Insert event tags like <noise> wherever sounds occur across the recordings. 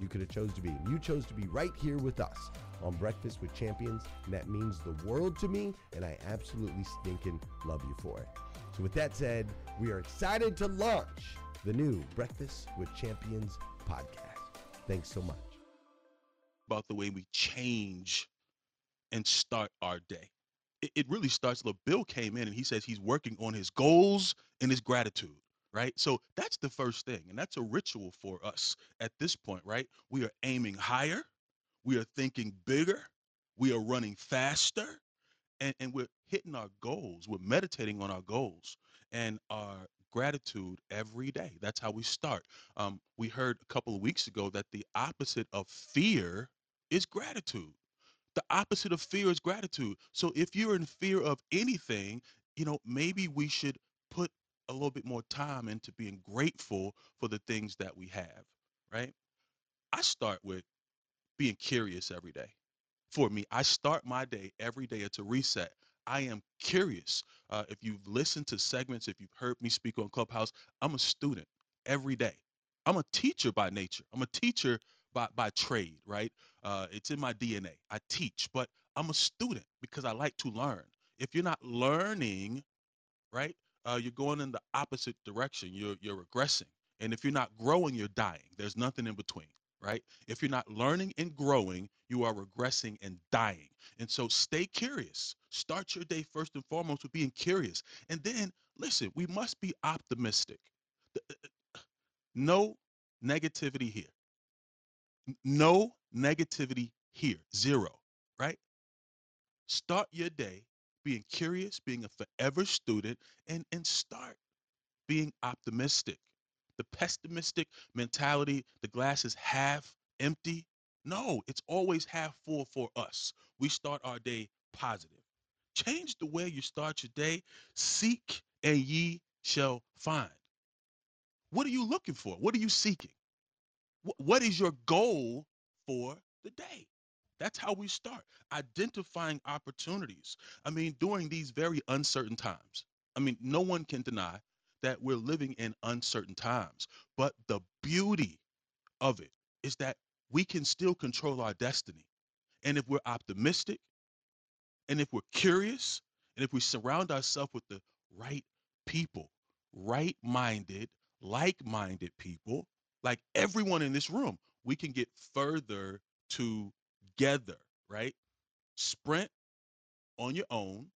you could have chose to be. You chose to be right here with us on Breakfast with Champions, and that means the world to me, and I absolutely stinking love you for it. So with that said, we are excited to launch the new Breakfast with Champions podcast. Thanks so much. About the way we change and start our day. It, really starts. Look, Bill came in and he says he's working on his goals and his gratitude right? So that's the first thing. And that's a ritual for us at this point, right? We are aiming higher, we are thinking bigger, we are running faster, and, and we're hitting our goals. We're meditating on our goals and our gratitude every day. That's how we start. Um, we heard a couple of weeks ago that the opposite of fear is gratitude. The opposite of fear is gratitude. So if you're in fear of anything, you know, maybe we should put a little bit more time into being grateful for the things that we have, right? I start with being curious every day. For me, I start my day every day. It's a reset. I am curious. Uh, if you've listened to segments, if you've heard me speak on Clubhouse, I'm a student every day. I'm a teacher by nature. I'm a teacher by, by trade, right? Uh, it's in my DNA. I teach, but I'm a student because I like to learn. If you're not learning, right, uh, you're going in the opposite direction. You're you're regressing. And if you're not growing, you're dying. There's nothing in between, right? If you're not learning and growing, you are regressing and dying. And so stay curious. Start your day first and foremost with being curious. And then, listen, we must be optimistic. Uh, uh, no negativity here. No negativity here. Zero, right? Start your day being curious, being a forever student, and, and start being optimistic. The pessimistic mentality, the glass is half empty. No, it's always half full for us. We start our day positive. Change the way you start your day. Seek and ye shall find. What are you looking for? What are you seeking? What is your goal for the day? That's how we start identifying opportunities. I mean, during these very uncertain times, I mean, no one can deny that we're living in uncertain times. But the beauty of it is that we can still control our destiny. And if we're optimistic, and if we're curious, and if we surround ourselves with the right people, right minded, like minded people, like everyone in this room, we can get further together, right? Sprint on your own,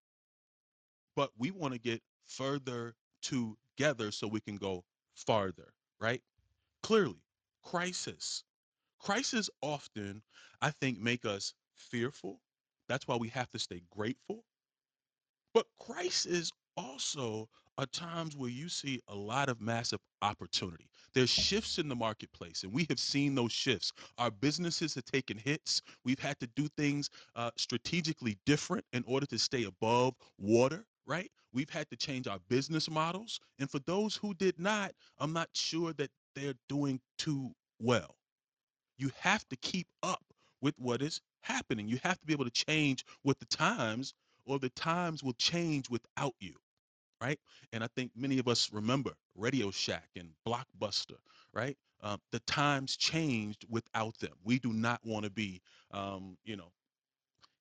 but we want to get further together so we can go farther, right? Clearly, crisis. Crisis often, I think, make us fearful. That's why we have to stay grateful. But crisis also are times where you see a lot of massive opportunity. There's shifts in the marketplace, and we have seen those shifts. Our businesses have taken hits. We've had to do things uh, strategically different in order to stay above water, right? We've had to change our business models. And for those who did not, I'm not sure that they're doing too well. You have to keep up with what is happening. You have to be able to change with the times, or the times will change without you right? And I think many of us remember Radio Shack and Blockbuster, right? Um, the times changed without them. We do not want to be, um, you know,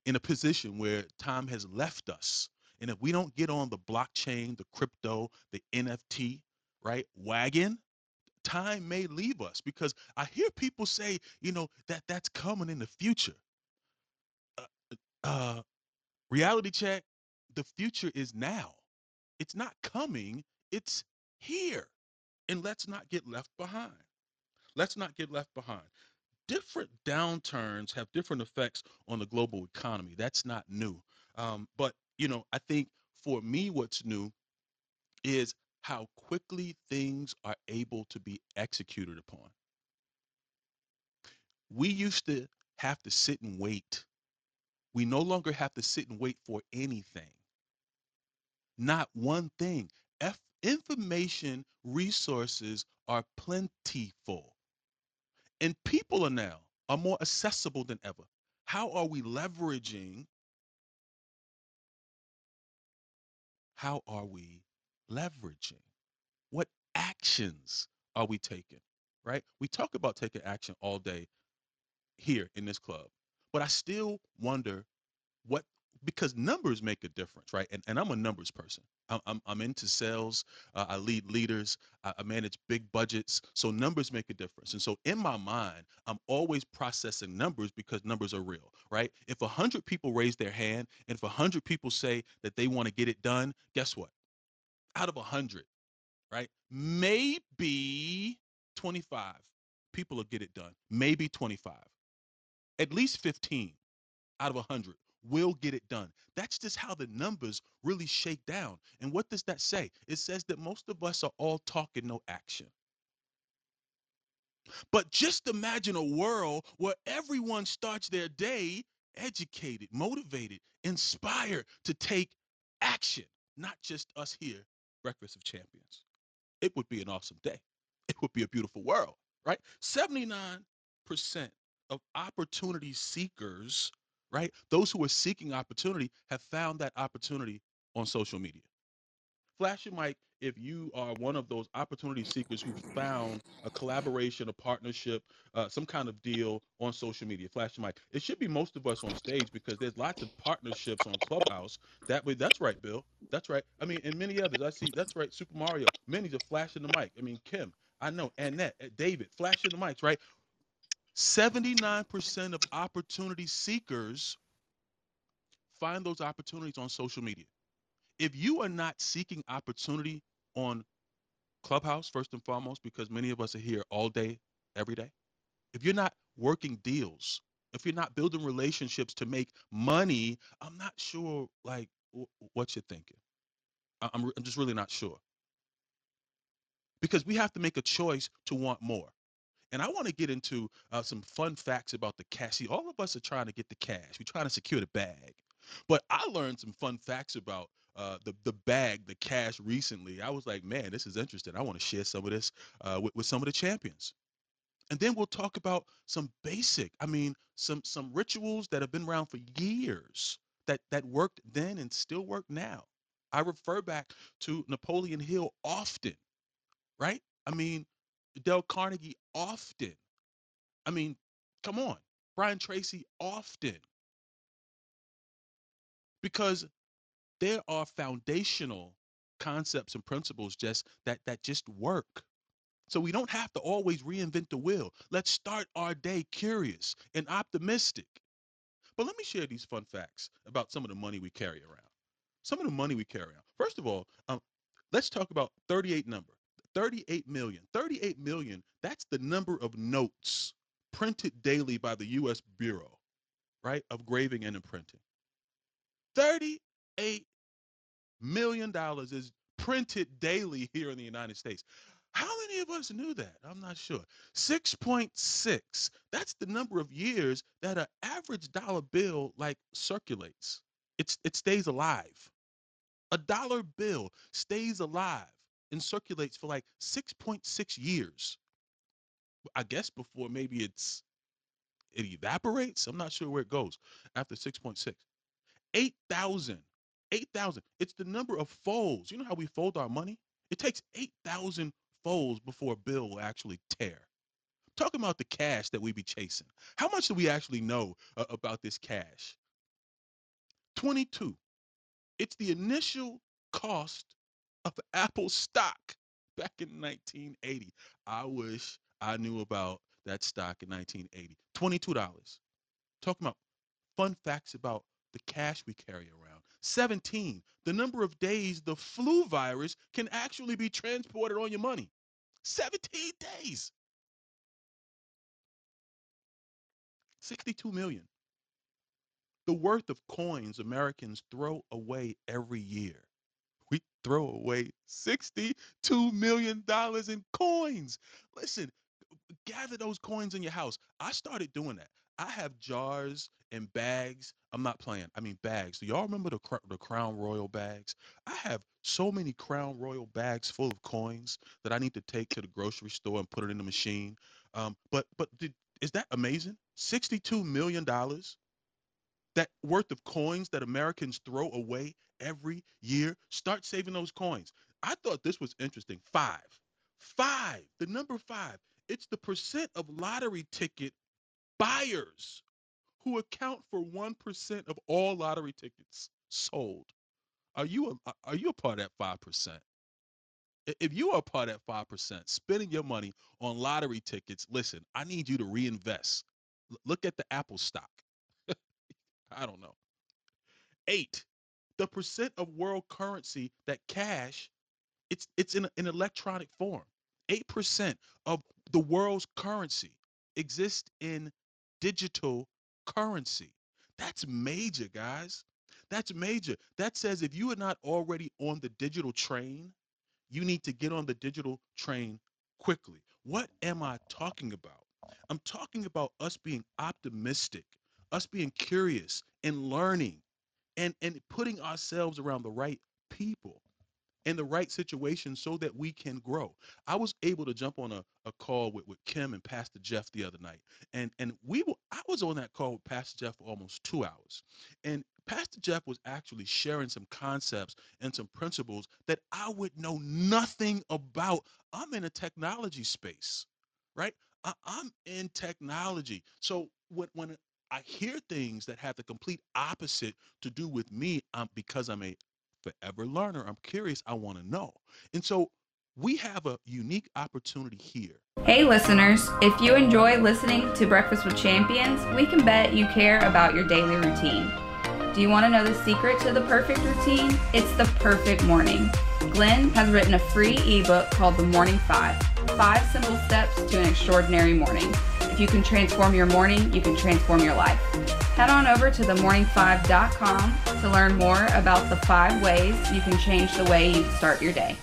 in a position where time has left us. And if we don't get on the blockchain, the crypto, the NFT, right, wagon, time may leave us because I hear people say, you know, that that's coming in the future. Uh, uh, reality check, the future is now. It's not coming, it's here. And let's not get left behind. Let's not get left behind. Different downturns have different effects on the global economy. That's not new. Um, but, you know, I think for me, what's new is how quickly things are able to be executed upon. We used to have to sit and wait. We no longer have to sit and wait for anything. Not one thing. F- information resources are plentiful. And people are now are more accessible than ever. How are we leveraging? How are we leveraging? What actions are we taking? Right? We talk about taking action all day here in this club, but I still wonder what because numbers make a difference, right? And, and I'm a numbers person. I'm, I'm, I'm into sales. Uh, I lead leaders. I, I manage big budgets. So numbers make a difference. And so in my mind, I'm always processing numbers because numbers are real, right? If 100 people raise their hand and if 100 people say that they want to get it done, guess what? Out of 100, right? Maybe 25 people will get it done. Maybe 25. At least 15 out of 100 will get it done. That's just how the numbers really shake down. And what does that say? It says that most of us are all talking, no action. But just imagine a world where everyone starts their day educated, motivated, inspired to take action, not just us here, Breakfast of Champions. It would be an awesome day. <laughs> It would be a beautiful world, right? 79% of opportunity seekers right? Those who are seeking opportunity have found that opportunity on social media. Flash your mic if you are one of those opportunity seekers who found a collaboration, a partnership, uh, some kind of deal on social media. Flash your mic. It should be most of us on stage because there's lots of partnerships on Clubhouse. That way, that's right, Bill. That's right. I mean, and many others. I see. That's right. Super Mario. Many are flashing the mic. I mean, Kim. I know. Annette, uh, David, flashing the mics, right? 79% of opportunity seekers find those opportunities on social media. If you are not seeking opportunity on Clubhouse, first and foremost, because many of us are here all day, every day, if you're not working deals, if you're not building relationships to make money, I'm not sure like what you're thinking. I'm, I'm just really not sure because we have to make a choice to want more. And I want to get into uh, some fun facts about the cash. See, all of us are trying to get the cash. We're trying to secure the bag. But I learned some fun facts about uh, the the bag, the cash recently. I was like, man, this is interesting. I want to share some of this uh, with, with some of the champions. And then we'll talk about some basic, I mean, some some rituals that have been around for years that that worked then and still work now. I refer back to Napoleon Hill often, right? I mean, Dale Carnegie often. I mean, come on, Brian Tracy often, because there are foundational concepts and principles just that that just work. So we don't have to always reinvent the wheel. Let's start our day curious and optimistic. But let me share these fun facts about some of the money we carry around. Some of the money we carry around. First of all, um, let's talk about 38 number. 38 million. 38 million, that's the number of notes printed daily by the US Bureau, right, of graving and imprinting. 38 million dollars is printed daily here in the United States. How many of us knew that? I'm not sure. 6.6. That's the number of years that an average dollar bill like circulates. It's it stays alive. A dollar bill stays alive and circulates for like 6.6 years. I guess before maybe it's it evaporates. I'm not sure where it goes after 6.6. 8,000. 8,000. It's the number of folds. You know how we fold our money? It takes 8,000 folds before a bill will actually tear. Talking about the cash that we be chasing. How much do we actually know uh, about this cash? 22. It's the initial cost of Apple stock back in 1980. I wish I knew about that stock in 1980. $22. Talking about fun facts about the cash we carry around. 17, the number of days the flu virus can actually be transported on your money. 17 days. 62 million. The worth of coins Americans throw away every year. Throw away $62 million in coins. Listen, gather those coins in your house. I started doing that. I have jars and bags. I'm not playing. I mean bags. Do y'all remember the the Crown Royal bags? I have so many Crown Royal bags full of coins that I need to take to the grocery store and put it in the machine. Um, but but did, is that amazing? Sixty-two million dollars that worth of coins that Americans throw away every year. Start saving those coins. I thought this was interesting. Five, five, the number five. It's the percent of lottery ticket buyers who account for 1% of all lottery tickets sold. Are you a, are you a part of that 5%? If you are a part of that 5%, spending your money on lottery tickets, listen, I need you to reinvest. L- look at the Apple stock. <laughs> I don't know. Eight, the percent of world currency that cash, it's it's in an electronic form. Eight percent of the world's currency exists in digital currency. That's major, guys. That's major. That says if you are not already on the digital train, you need to get on the digital train quickly. What am I talking about? I'm talking about us being optimistic, us being curious and learning and and putting ourselves around the right people in the right situation so that we can grow. I was able to jump on a, a call with, with Kim and Pastor Jeff the other night. And and we were I was on that call with Pastor Jeff for almost two hours. And Pastor Jeff was actually sharing some concepts and some principles that I would know nothing about. I'm in a technology space, right? I, I'm in technology. So when when I hear things that have the complete opposite to do with me, um, because I'm a forever learner. I'm curious. I want to know. And so we have a unique opportunity here. Hey, listeners, if you enjoy listening to Breakfast with Champions, we can bet you care about your daily routine. Do you want to know the secret to the perfect routine? It's the perfect morning. Glenn has written a free ebook called The Morning Five Five Simple Steps to an Extraordinary Morning. If you can transform your morning, you can transform your life. Head on over to themorning5.com to learn more about the five ways you can change the way you start your day.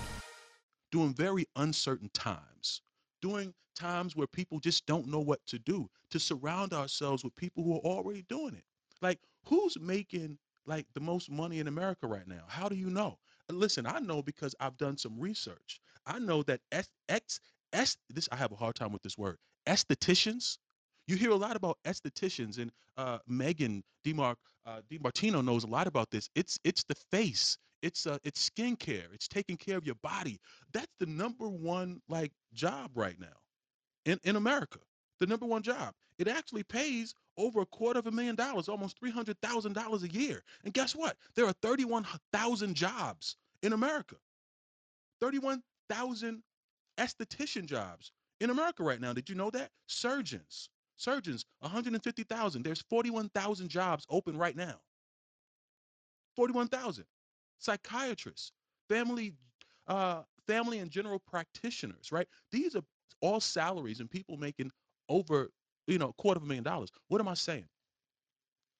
During very uncertain times, during times where people just don't know what to do, to surround ourselves with people who are already doing it. Like, who's making like the most money in America right now? How do you know? Listen, I know because I've done some research. I know that S, S, this, I have a hard time with this word, estheticians. You hear a lot about estheticians, and uh, Megan DeMar, uh, DeMartino knows a lot about this. It's it's the face, it's uh, it's skincare, it's taking care of your body. That's the number one like job right now in in America. The number one job. It actually pays over a quarter of a million dollars, almost three hundred thousand dollars a year. And guess what? There are thirty one thousand jobs in America. Thirty one thousand esthetician jobs in America right now. Did you know that? Surgeons, surgeons, 150,000. There's 41,000 jobs open right now. 41,000. Psychiatrists, family, uh, family and general practitioners, right? These are all salaries and people making over, you know, a quarter of a million dollars. What am I saying?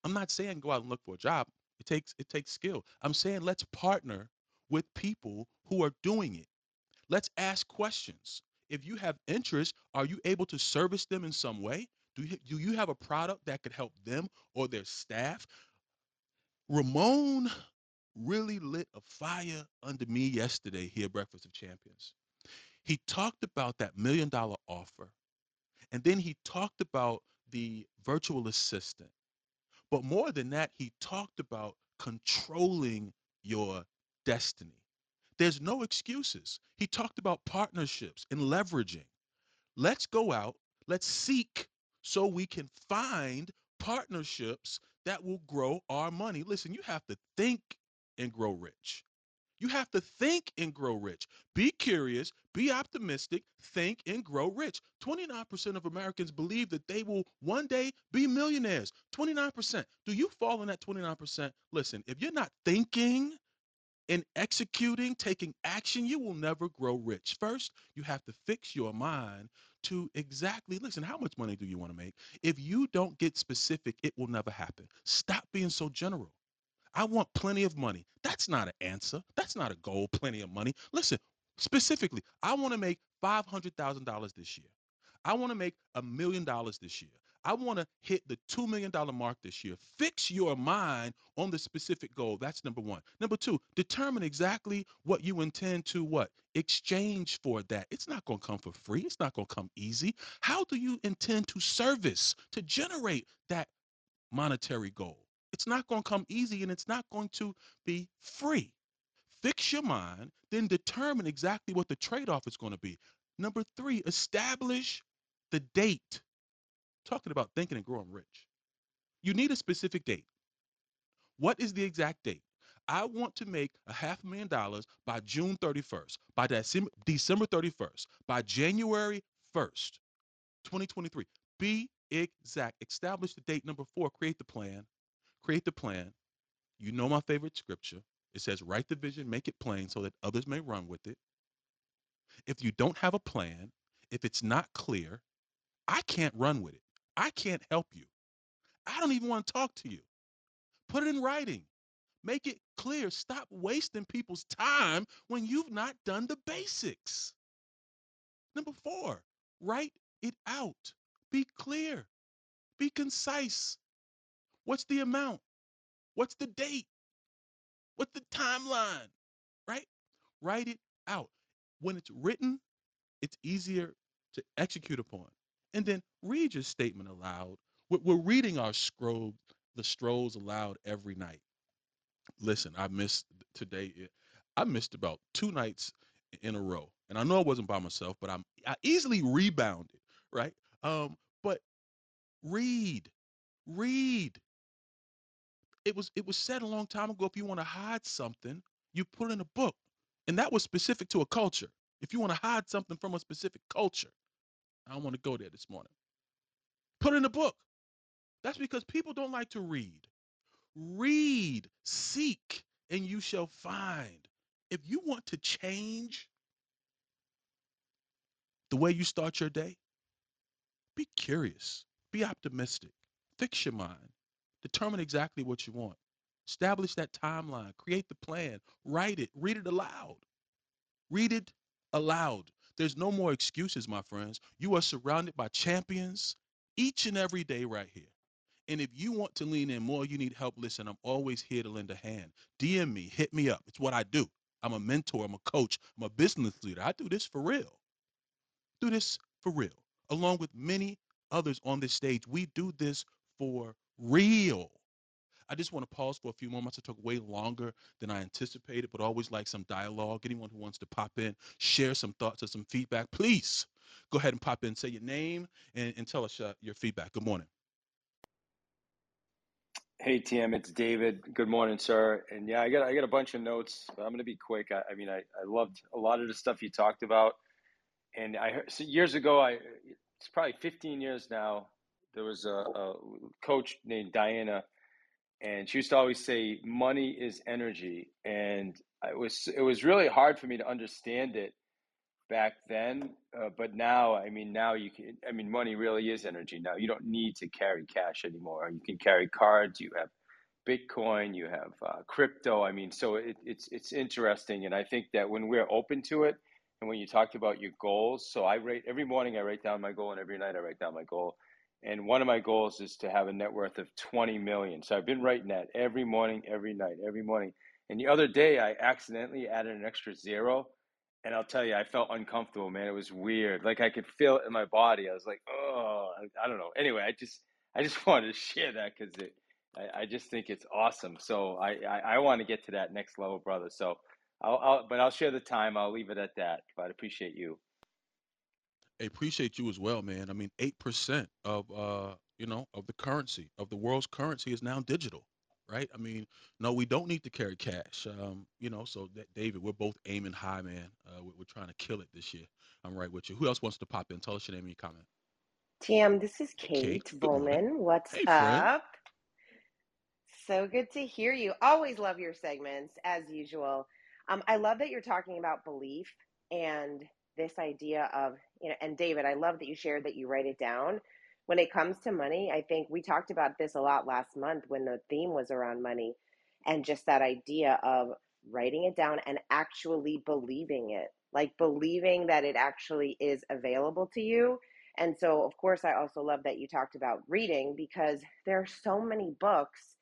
I'm not saying go out and look for a job. It takes it takes skill. I'm saying let's partner with people who are doing it. Let's ask questions. If you have interest, are you able to service them in some way? Do you, do you have a product that could help them or their staff? Ramon really lit a fire under me yesterday here at Breakfast of Champions. He talked about that million dollar offer, and then he talked about the virtual assistant. But more than that, he talked about controlling your destiny. There's no excuses. He talked about partnerships and leveraging. Let's go out, let's seek so we can find partnerships that will grow our money. Listen, you have to think and grow rich. You have to think and grow rich. Be curious, be optimistic, think and grow rich. 29% of Americans believe that they will one day be millionaires. 29%. Do you fall in that 29%? Listen, if you're not thinking in executing, taking action, you will never grow rich. First, you have to fix your mind to exactly listen, how much money do you want to make? If you don't get specific, it will never happen. Stop being so general. I want plenty of money. That's not an answer. That's not a goal, plenty of money. Listen, specifically, I want to make $500,000 this year. I want to make a million dollars this year. I want to hit the $2 million mark this year. Fix your mind on the specific goal. That's number one. Number two, determine exactly what you intend to what? Exchange for that. It's not going to come for free. It's not going to come easy. How do you intend to service, to generate that monetary goal? It's not going to come easy and it's not going to be free. Fix your mind, then determine exactly what the trade off is going to be. Number three, establish the date talking about thinking and growing rich. You need a specific date. What is the exact date? I want to make a half million dollars by June 31st, by December 31st, by January 1st, 2023. Be exact. Establish the date. Number four, create the plan. Create the plan. You know my favorite scripture. It says, write the vision, make it plain so that others may run with it. If you don't have a plan, if it's not clear, I can't run with it. I can't help you. I don't even want to talk to you. Put it in writing. Make it clear. Stop wasting people's time when you've not done the basics. Number four, write it out. Be clear. Be concise. What's the amount? What's the date? What's the timeline? Right? Write it out. When it's written, it's easier to execute upon and then read your statement aloud. We're, reading our scroll, the strolls aloud every night. Listen, I missed today. Eh, I missed about two nights in a row, and I know I wasn't by myself, but I'm I easily rebounded, right? Um, but read, read. It was it was said a long time ago. If you want to hide something, you put it in a book, and that was specific to a culture. If you want to hide something from a specific culture, I don't want to go there this morning. Put in a book. That's because people don't like to read. Read, seek, and you shall find. If you want to change the way you start your day, be curious, be optimistic, fix your mind, determine exactly what you want, establish that timeline, create the plan, write it, read it aloud. Read it aloud. There's no more excuses, my friends. You are surrounded by champions each and every day right here. And if you want to lean in more, you need help, listen, I'm always here to lend a hand. DM me, hit me up. It's what I do. I'm a mentor, I'm a coach, I'm a business leader. I do this for real. Do this for real. Along with many others on this stage, we do this for real. I just want to pause for a few moments. I took way longer than I anticipated, but always like some dialogue. Anyone who wants to pop in, share some thoughts or some feedback, please go ahead and pop in, say your name, and, and tell us uh, your feedback. Good morning. Hey TM, it's David. Good morning, sir. And yeah, I got I got a bunch of notes. But I'm going to be quick. I, I mean, I, I loved a lot of the stuff you talked about. And I heard so years ago, I it's probably 15 years now. There was a, a coach named Diana, and she used to always say, "Money is energy." And it was it was really hard for me to understand it back then, uh, but now, I mean, now you can. I mean, money really is energy. Now you don't need to carry cash anymore. You can carry cards. You have Bitcoin. You have uh, crypto. I mean, so it, it's it's interesting, and I think that when we're open to it, and when you talked about your goals, so I write every morning. I write down my goal, and every night I write down my goal. And one of my goals is to have a net worth of 20 million. So I've been writing that every morning, every night, every morning. And the other day, I accidentally added an extra zero and I'll tell you, I felt uncomfortable, man. It was weird. Like I could feel it in my body. I was like, oh, I, I don't know. Anyway, I just, I just <laughs> wanted to share that because it, I, I, just think it's awesome. So I, I, I, want to get to that next level, brother. So I'll, I'll, but I'll share the time. I'll leave it at that. But I appreciate you. I appreciate you as well, man. I mean, eight percent of, uh, you know, of the currency of the world's currency is now digital right? I mean, no, we don't need to carry cash. Um, you know, so that, David, we're both aiming high, man. Uh, we're, we're, trying to kill it this year. I'm right with you. Who else wants to pop in? Tell us your name and your comment. TM, this is Kate, Kate Bowman. What's hey, up? So good to hear you. Always love your segments, as usual. Um, I love that you're talking about belief and this idea of, you know, and David, I love that you shared that you write it down when it comes to money, I think we talked about this a lot last month when the theme was around money and just that idea of writing it down and actually believing it, like believing that it actually is available to you. And so, of course, I also love that you talked about reading because there are so many books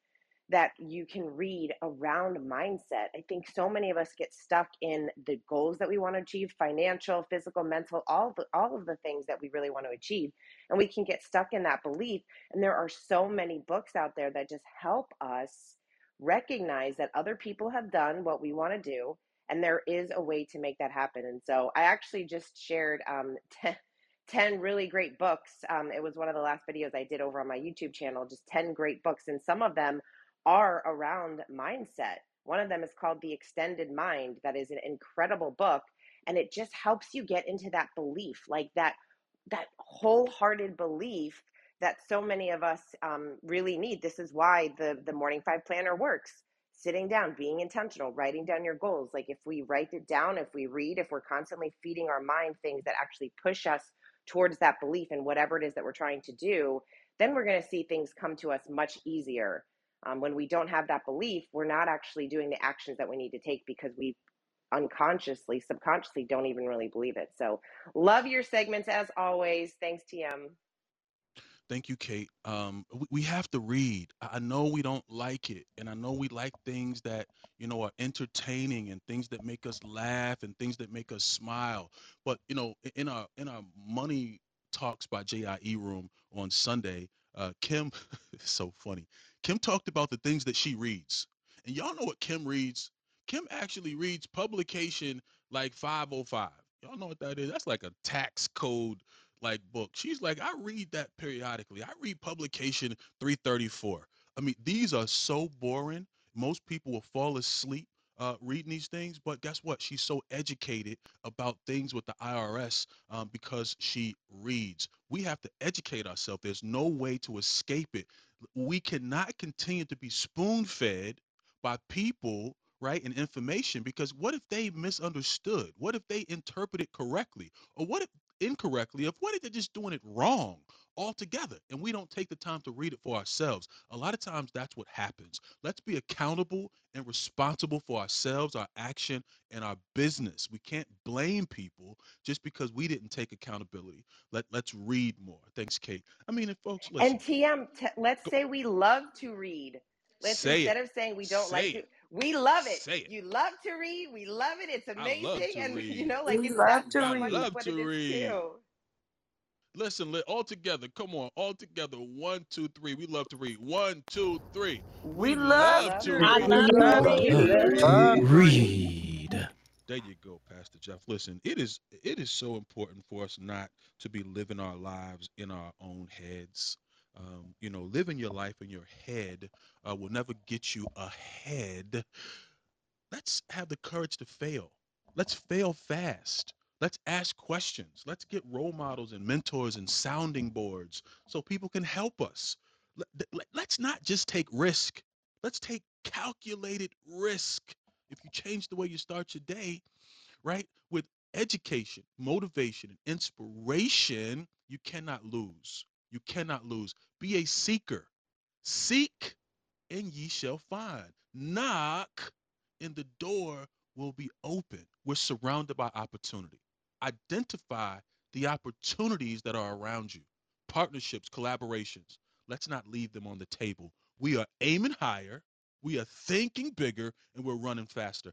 that you can read around mindset. I think so many of us get stuck in the goals that we want to achieve, financial, physical, mental, all the all of the things that we really want to achieve. And we can get stuck in that belief. And there are so many books out there that just help us recognize that other people have done what we want to do and there is a way to make that happen. And so I actually just shared um, <laughs> 10, 10 really great books. Um, it was one of the last videos I did over on my YouTube channel, just 10 great books. And some of them are around mindset. One of them is called The Extended Mind, that is an incredible book. And it just helps you get into that belief, like that that wholehearted belief that so many of us um, really need. This is why the the Morning Five Planner works. Sitting down, being intentional, writing down your goals. Like if we write it down, if we read, if we're constantly feeding our mind things that actually push us towards that belief in whatever it is that we're trying to do, then we're going to see things come to us much easier. Um, when we don't have that belief, we're not actually doing the actions that we need to take because we unconsciously, subconsciously don't even really believe it. So, love your segments as always. Thanks, TM. Thank you, Kate. Um, we, we have to read. I know we don't like it, and I know we like things that you know are entertaining and things that make us laugh and things that make us smile. But you know, in our in our money talks by JIE room on Sunday, uh, Kim, <laughs> so funny. Kim talked about the things that she reads. And y'all know what Kim reads? Kim actually reads publication like 505. Y'all know what that is? That's like a tax code like book. She's like, I read that periodically. I read publication 334. I mean, these are so boring. Most people will fall asleep uh, reading these things, but guess what? She's so educated about things with the IRS um, because she reads. We have to educate ourselves. There's no way to escape it. We cannot continue to be spoon fed by people right and information because what if they misunderstood? What if they interpreted correctly? Or what if incorrectly of what if they're just doing it wrong altogether and we don't take the time to read it for ourselves. A lot of times that's what happens. Let's be accountable and responsible for ourselves our action and our business. We can't blame people just because we didn't take accountability. Let let's read more. Thanks kate. I mean folks listen, and tm t- let's go, say we love to read let's instead it, of saying we don't like it. to we love it. it. You love to read. We love it. It's amazing. And <laughs> read. you know, like we it's love to read. love to read. Listen, all together. Come on, all together. One, two, three. We love to read. One, two, three. We, we love, love, to read. read. Love read. There you go, Pastor Jeff. Listen, it is it is so important for us not to be living our lives in our own heads. Um, you know, living your life in your head uh, will never get you ahead. Let's have the courage to fail. Let's fail fast. Let's ask questions. Let's get role models and mentors and sounding boards so people can help us. Let's not just take risk. Let's take calculated risk. If you change the way you start your day, right, with education, motivation, and inspiration, you cannot lose. You cannot lose. Be a seeker. Seek and ye shall find. Knock and the door will be open. We're surrounded by opportunity. Identify the opportunities that are around you partnerships, collaborations. Let's not leave them on the table. We are aiming higher, we are thinking bigger, and we're running faster.